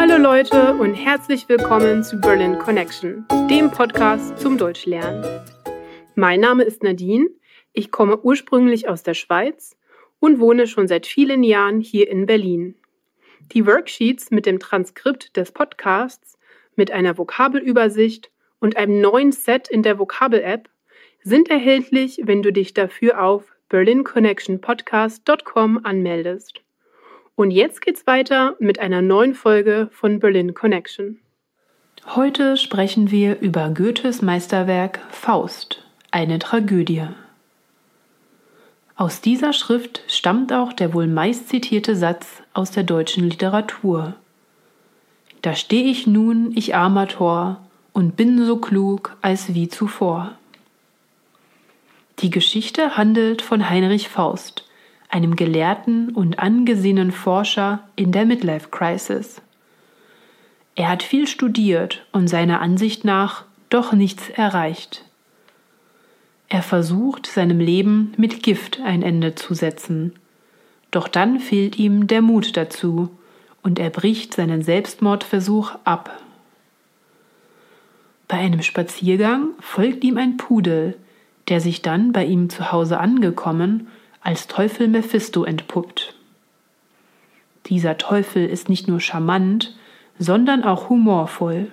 Hallo Leute und herzlich willkommen zu Berlin Connection, dem Podcast zum Deutschlernen. Mein Name ist Nadine, ich komme ursprünglich aus der Schweiz und wohne schon seit vielen Jahren hier in Berlin. Die Worksheets mit dem Transkript des Podcasts, mit einer Vokabelübersicht und einem neuen Set in der Vokabel-App sind erhältlich, wenn du dich dafür auf berlinconnectionpodcast.com anmeldest. Und jetzt geht's weiter mit einer neuen Folge von Berlin Connection. Heute sprechen wir über Goethes Meisterwerk Faust, eine Tragödie. Aus dieser Schrift stammt auch der wohl meist zitierte Satz aus der deutschen Literatur. Da steh ich nun, ich armer Tor, und bin so klug als wie zuvor. Die Geschichte handelt von Heinrich Faust, einem gelehrten und angesehenen Forscher in der Midlife Crisis. Er hat viel studiert und seiner Ansicht nach doch nichts erreicht. Er versucht, seinem Leben mit Gift ein Ende zu setzen. Doch dann fehlt ihm der Mut dazu und er bricht seinen Selbstmordversuch ab. Bei einem Spaziergang folgt ihm ein Pudel, der sich dann bei ihm zu Hause angekommen als Teufel Mephisto entpuppt. Dieser Teufel ist nicht nur charmant, sondern auch humorvoll.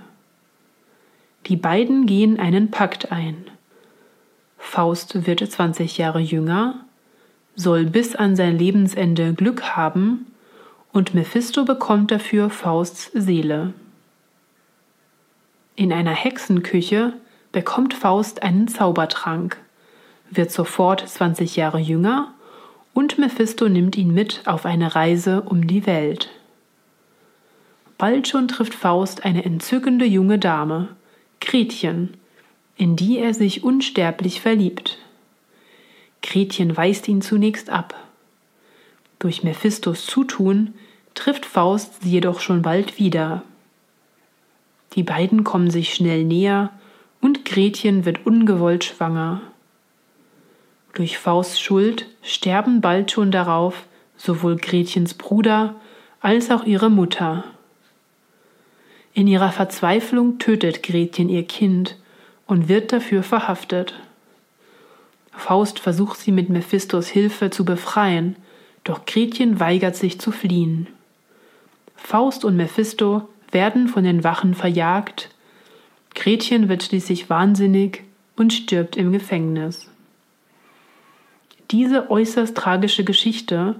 Die beiden gehen einen Pakt ein. Faust wird 20 Jahre jünger, soll bis an sein Lebensende Glück haben und Mephisto bekommt dafür Fausts Seele. In einer Hexenküche bekommt Faust einen Zaubertrank, wird sofort 20 Jahre jünger und Mephisto nimmt ihn mit auf eine Reise um die Welt. Bald schon trifft Faust eine entzückende junge Dame, Gretchen, in die er sich unsterblich verliebt. Gretchen weist ihn zunächst ab. Durch Mephistos Zutun trifft Faust sie jedoch schon bald wieder. Die beiden kommen sich schnell näher und Gretchen wird ungewollt schwanger. Durch Fausts Schuld sterben bald schon darauf sowohl Gretchens Bruder als auch ihre Mutter. In ihrer Verzweiflung tötet Gretchen ihr Kind und wird dafür verhaftet. Faust versucht sie mit Mephistos Hilfe zu befreien, doch Gretchen weigert sich zu fliehen. Faust und Mephisto werden von den Wachen verjagt, Gretchen wird schließlich wahnsinnig und stirbt im Gefängnis. Diese äußerst tragische Geschichte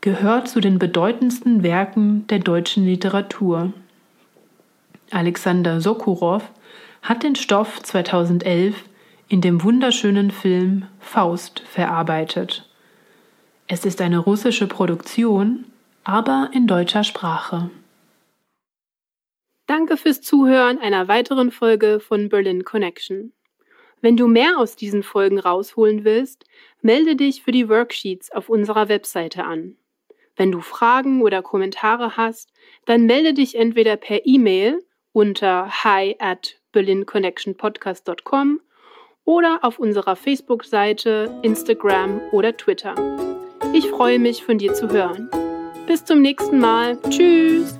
gehört zu den bedeutendsten Werken der deutschen Literatur. Alexander Sokurov hat den Stoff 2011 in dem wunderschönen Film Faust verarbeitet. Es ist eine russische Produktion, aber in deutscher Sprache. Danke fürs Zuhören einer weiteren Folge von Berlin Connection. Wenn du mehr aus diesen Folgen rausholen willst, melde dich für die Worksheets auf unserer Webseite an. Wenn du Fragen oder Kommentare hast, dann melde dich entweder per E-Mail unter hi at berlinconnectionpodcast.com oder auf unserer Facebook-Seite, Instagram oder Twitter. Ich freue mich, von dir zu hören. Bis zum nächsten Mal. Tschüss!